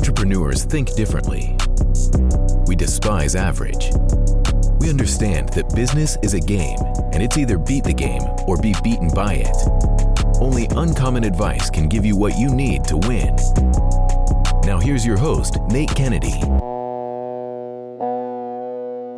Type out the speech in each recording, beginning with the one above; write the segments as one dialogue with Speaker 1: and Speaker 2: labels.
Speaker 1: entrepreneurs think differently. We despise average. We understand that business is a game, and it's either beat the game or be beaten by it. Only uncommon advice can give you what you need to win. Now, here's your host, Nate Kennedy.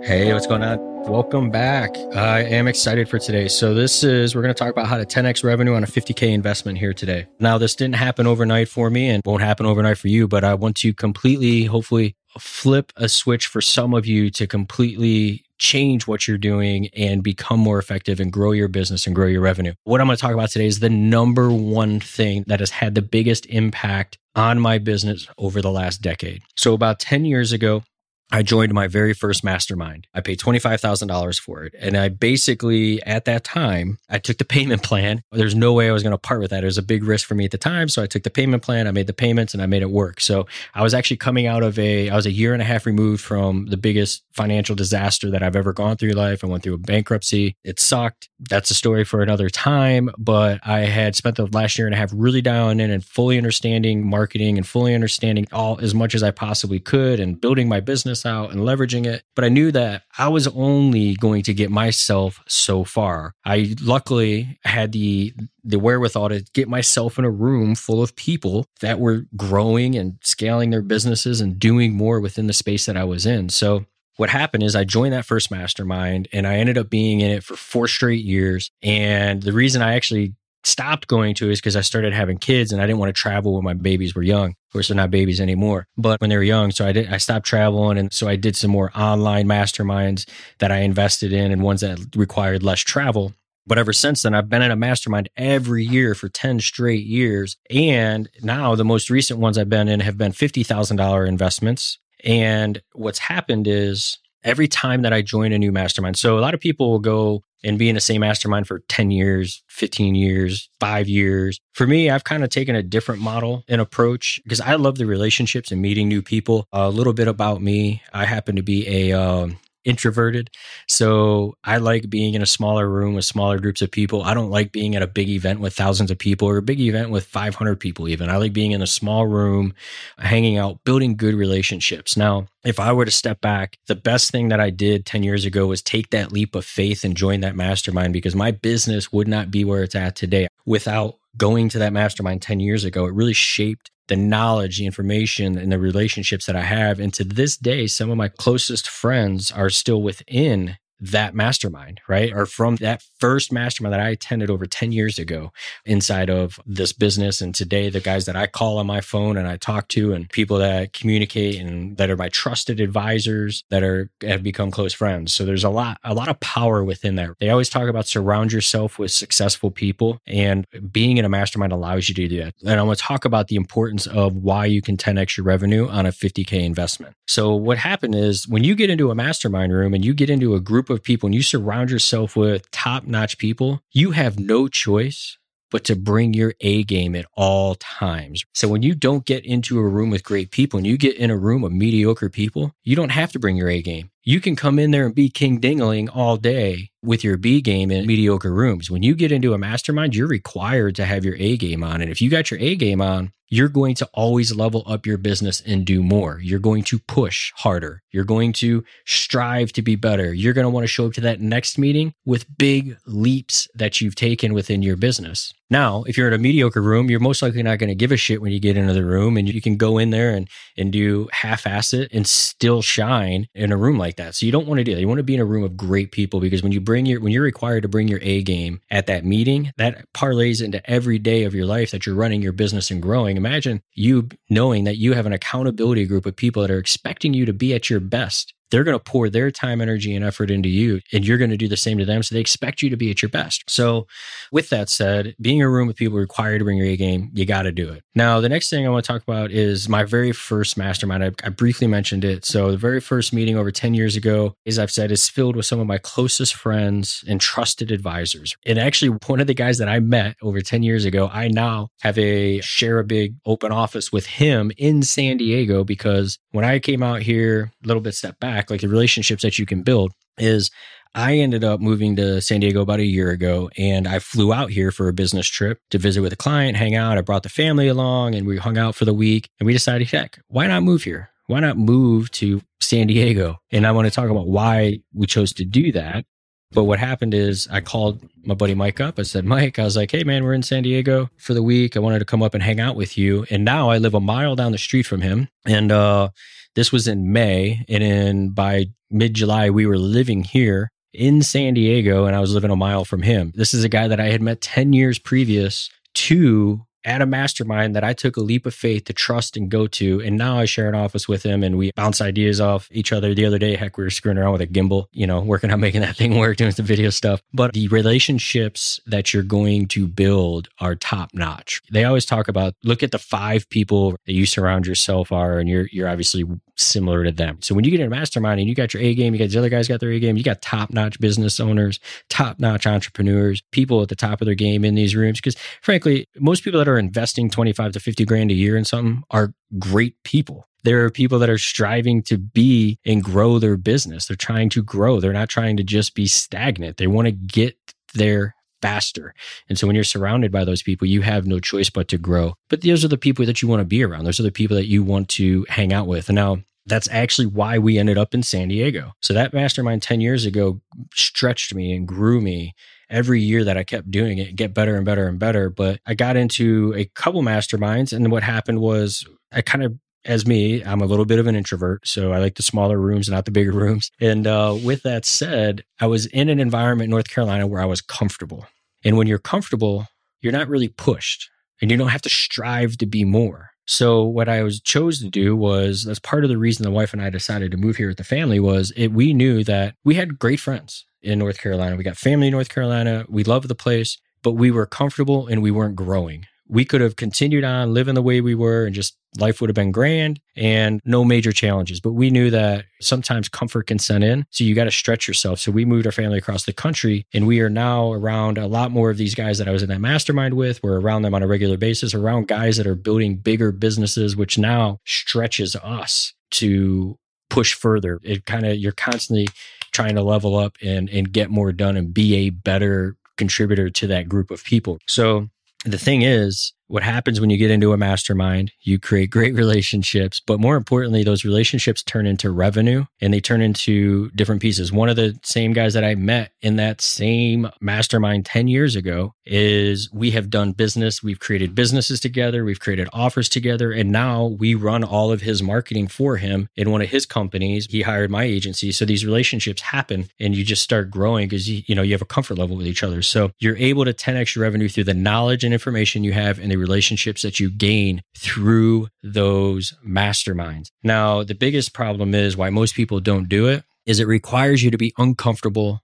Speaker 2: Hey, what's going on? Welcome back. I am excited for today. So, this is, we're going to talk about how to 10x revenue on a 50K investment here today. Now, this didn't happen overnight for me and won't happen overnight for you, but I want to completely, hopefully, flip a switch for some of you to completely change what you're doing and become more effective and grow your business and grow your revenue. What I'm going to talk about today is the number one thing that has had the biggest impact on my business over the last decade. So, about 10 years ago, I joined my very first mastermind. I paid $25,000 for it. And I basically, at that time, I took the payment plan. There's no way I was going to part with that. It was a big risk for me at the time. So I took the payment plan, I made the payments, and I made it work. So I was actually coming out of a, I was a year and a half removed from the biggest financial disaster that I've ever gone through in life. I went through a bankruptcy. It sucked. That's a story for another time. But I had spent the last year and a half really dialing in and fully understanding marketing and fully understanding all as much as I possibly could and building my business out and leveraging it. But I knew that I was only going to get myself so far. I luckily had the the wherewithal to get myself in a room full of people that were growing and scaling their businesses and doing more within the space that I was in. So what happened is I joined that first mastermind and I ended up being in it for four straight years. And the reason I actually stopped going to is because I started having kids and I didn't want to travel when my babies were young. Of course, they're not babies anymore, but when they were young. So I did, I stopped traveling. And so I did some more online masterminds that I invested in and ones that required less travel. But ever since then, I've been in a mastermind every year for 10 straight years. And now the most recent ones I've been in have been $50,000 investments. And what's happened is every time that I join a new mastermind, so a lot of people will go and be in the same mastermind for 10 years, 15 years, five years. For me, I've kind of taken a different model and approach because I love the relationships and meeting new people. A little bit about me I happen to be a um, introverted. So I like being in a smaller room with smaller groups of people. I don't like being at a big event with thousands of people or a big event with 500 people, even. I like being in a small room, hanging out, building good relationships. Now, if I were to step back, the best thing that I did 10 years ago was take that leap of faith and join that mastermind because my business would not be where it's at today without going to that mastermind 10 years ago. It really shaped the knowledge, the information, and the relationships that I have. And to this day, some of my closest friends are still within that mastermind, right? Or from that first mastermind that I attended over 10 years ago inside of this business. And today, the guys that I call on my phone and I talk to, and people that communicate and that are my trusted advisors that are have become close friends. So there's a lot, a lot of power within that. They always talk about surround yourself with successful people, and being in a mastermind allows you to do that. And I want to talk about the importance of why you can 10x your revenue on a 50K investment. So what happened is when you get into a mastermind room and you get into a group of people and you surround yourself with top notch people, you have no choice but to bring your A game at all times. So when you don't get into a room with great people and you get in a room of mediocre people, you don't have to bring your A game. You can come in there and be king dingling all day with your B game in mediocre rooms. When you get into a mastermind, you're required to have your A game on. And if you got your A game on, you're going to always level up your business and do more. You're going to push harder. You're going to strive to be better. You're going to want to show up to that next meeting with big leaps that you've taken within your business. Now, if you're in a mediocre room, you're most likely not going to give a shit when you get into the room and you can go in there and, and do half ass it and still shine in a room like that. So you don't want to do that. You want to be in a room of great people because when you bring your, when you're required to bring your A game at that meeting, that parlays into every day of your life that you're running your business and growing imagine you knowing that you have an accountability group of people that are expecting you to be at your best they're going to pour their time, energy, and effort into you, and you're going to do the same to them. So they expect you to be at your best. So, with that said, being in a room with people required to bring your A game, you got to do it. Now, the next thing I want to talk about is my very first mastermind. I, I briefly mentioned it. So, the very first meeting over 10 years ago, as I've said, is filled with some of my closest friends and trusted advisors. And actually, one of the guys that I met over 10 years ago, I now have a share a big open office with him in San Diego because when I came out here, a little bit step back, back, like the relationships that you can build. is I ended up moving to San Diego about a year ago and I flew out here for a business trip to visit with a client, hang out. I brought the family along and we hung out for the week and we decided, heck, why not move here? Why not move to San Diego? And I want to talk about why we chose to do that. But what happened is I called my buddy Mike up. I said, Mike, I was like, hey, man, we're in San Diego for the week. I wanted to come up and hang out with you. And now I live a mile down the street from him. And uh, this was in May. And in by mid July, we were living here in San Diego and I was living a mile from him. This is a guy that I had met 10 years previous to at a mastermind that I took a leap of faith to trust and go to. And now I share an office with him and we bounce ideas off each other. The other day, heck, we were screwing around with a gimbal, you know, working on making that thing work, doing some video stuff. But the relationships that you're going to build are top notch. They always talk about look at the five people that you surround yourself are, and you're you're obviously similar to them. So when you get in a mastermind and you got your A game, you got the other guys got their A game, you got top notch business owners, top notch entrepreneurs, people at the top of their game in these rooms. Because frankly, most people that are investing 25 to 50 grand a year in something are great people. There are people that are striving to be and grow their business. They're trying to grow. They're not trying to just be stagnant. They want to get there faster. And so when you're surrounded by those people, you have no choice but to grow. But those are the people that you want to be around. Those are the people that you want to hang out with. And now that's actually why we ended up in San Diego. So that mastermind 10 years ago stretched me and grew me every year that I kept doing it, get better and better and better. But I got into a couple masterminds. And what happened was I kind of as me, I'm a little bit of an introvert, so I like the smaller rooms, not the bigger rooms. And uh, with that said, I was in an environment in North Carolina where I was comfortable. And when you're comfortable, you're not really pushed, and you don't have to strive to be more. So what I was chose to do was that's part of the reason the wife and I decided to move here with the family was it we knew that we had great friends in North Carolina. We got family in North Carolina. We loved the place, but we were comfortable and we weren't growing we could have continued on living the way we were and just life would have been grand and no major challenges. But we knew that sometimes comfort can set in. So you got to stretch yourself. So we moved our family across the country and we are now around a lot more of these guys that I was in that mastermind with. We're around them on a regular basis, around guys that are building bigger businesses, which now stretches us to push further. It kind of, you're constantly trying to level up and, and get more done and be a better contributor to that group of people. So the thing is, what happens when you get into a mastermind, you create great relationships, but more importantly, those relationships turn into revenue and they turn into different pieces. One of the same guys that I met in that same mastermind 10 years ago is we have done business. We've created businesses together. We've created offers together. And now we run all of his marketing for him in one of his companies. He hired my agency. So these relationships happen and you just start growing because you, you know, you have a comfort level with each other. So you're able to 10x your revenue through the knowledge and information you have and the relationships that you gain through those masterminds. Now, the biggest problem is why most people don't do it is it requires you to be uncomfortable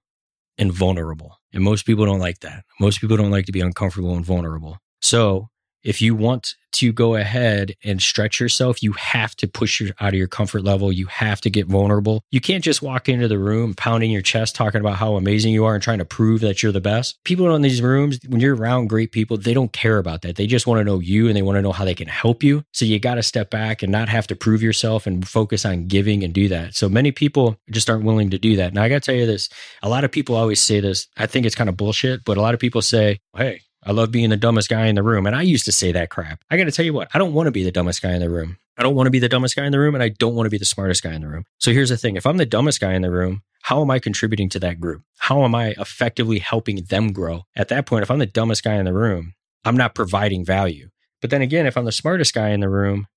Speaker 2: and vulnerable. And most people don't like that. Most people don't like to be uncomfortable and vulnerable. So if you want to go ahead and stretch yourself, you have to push your out of your comfort level. You have to get vulnerable. You can't just walk into the room pounding your chest, talking about how amazing you are and trying to prove that you're the best. People in these rooms, when you're around great people, they don't care about that. They just want to know you and they want to know how they can help you. So you got to step back and not have to prove yourself and focus on giving and do that. So many people just aren't willing to do that. Now I got to tell you this. A lot of people always say this. I think it's kind of bullshit, but a lot of people say, "Hey, I love being the dumbest guy in the room. And I used to say that crap. I got to tell you what, I don't want to be the dumbest guy in the room. I don't want to be the dumbest guy in the room and I don't want to be the smartest guy in the room. So here's the thing if I'm the dumbest guy in the room, how am I contributing to that group? How am I effectively helping them grow? At that point, if I'm the dumbest guy in the room, I'm not providing value. But then again, if I'm the smartest guy in the room,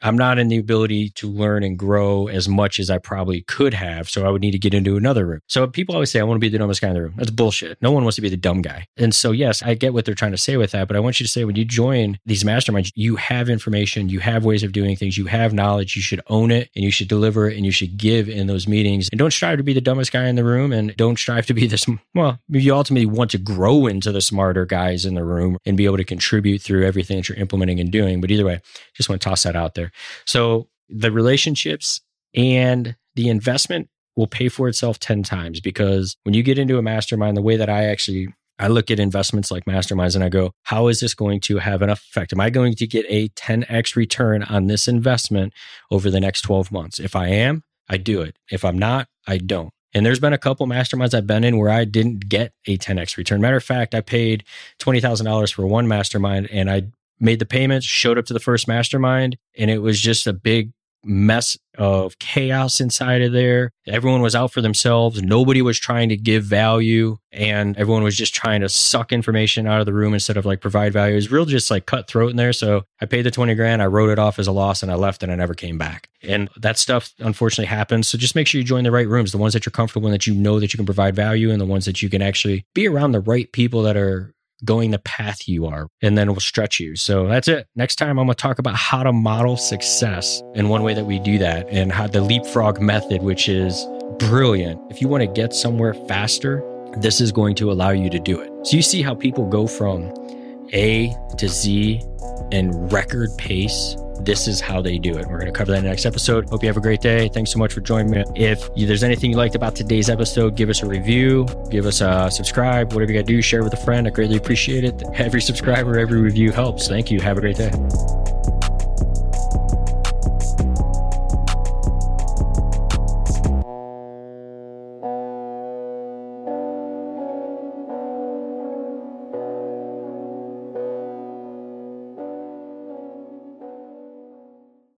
Speaker 2: I'm not in the ability to learn and grow as much as I probably could have. So I would need to get into another room. So people always say, I want to be the dumbest guy in the room. That's bullshit. No one wants to be the dumb guy. And so, yes, I get what they're trying to say with that. But I want you to say when you join these masterminds, you have information, you have ways of doing things, you have knowledge. You should own it and you should deliver it and you should give in those meetings. And don't strive to be the dumbest guy in the room and don't strive to be this. Well, you ultimately want to grow into the smarter guys in the room and be able to contribute through everything that you're implementing and doing. But either way, just want to toss that out there. So the relationships and the investment will pay for itself 10 times because when you get into a mastermind, the way that I actually I look at investments like masterminds and I go, how is this going to have an effect? Am I going to get a 10x return on this investment over the next 12 months? If I am, I do it. If I'm not, I don't. And there's been a couple masterminds I've been in where I didn't get a 10x return. Matter of fact, I paid $20,000 for one mastermind and I made the payments, showed up to the first mastermind, and it was just a big mess of chaos inside of there. Everyone was out for themselves. Nobody was trying to give value and everyone was just trying to suck information out of the room instead of like provide value. It was real just like cutthroat in there. So I paid the 20 grand. I wrote it off as a loss and I left and I never came back. And that stuff unfortunately happens. So just make sure you join the right rooms, the ones that you're comfortable in, that you know that you can provide value and the ones that you can actually be around the right people that are going the path you are, and then we'll stretch you. So that's it. Next time, I'm going to talk about how to model success and one way that we do that, and how the leapfrog method, which is brilliant. If you want to get somewhere faster, this is going to allow you to do it. So you see how people go from A to Z in record pace this is how they do it. We're going to cover that in the next episode. Hope you have a great day. Thanks so much for joining me. If there's anything you liked about today's episode, give us a review, give us a subscribe, whatever you got to do, share with a friend. I greatly appreciate it. Every subscriber, every review helps. Thank you. Have a great day.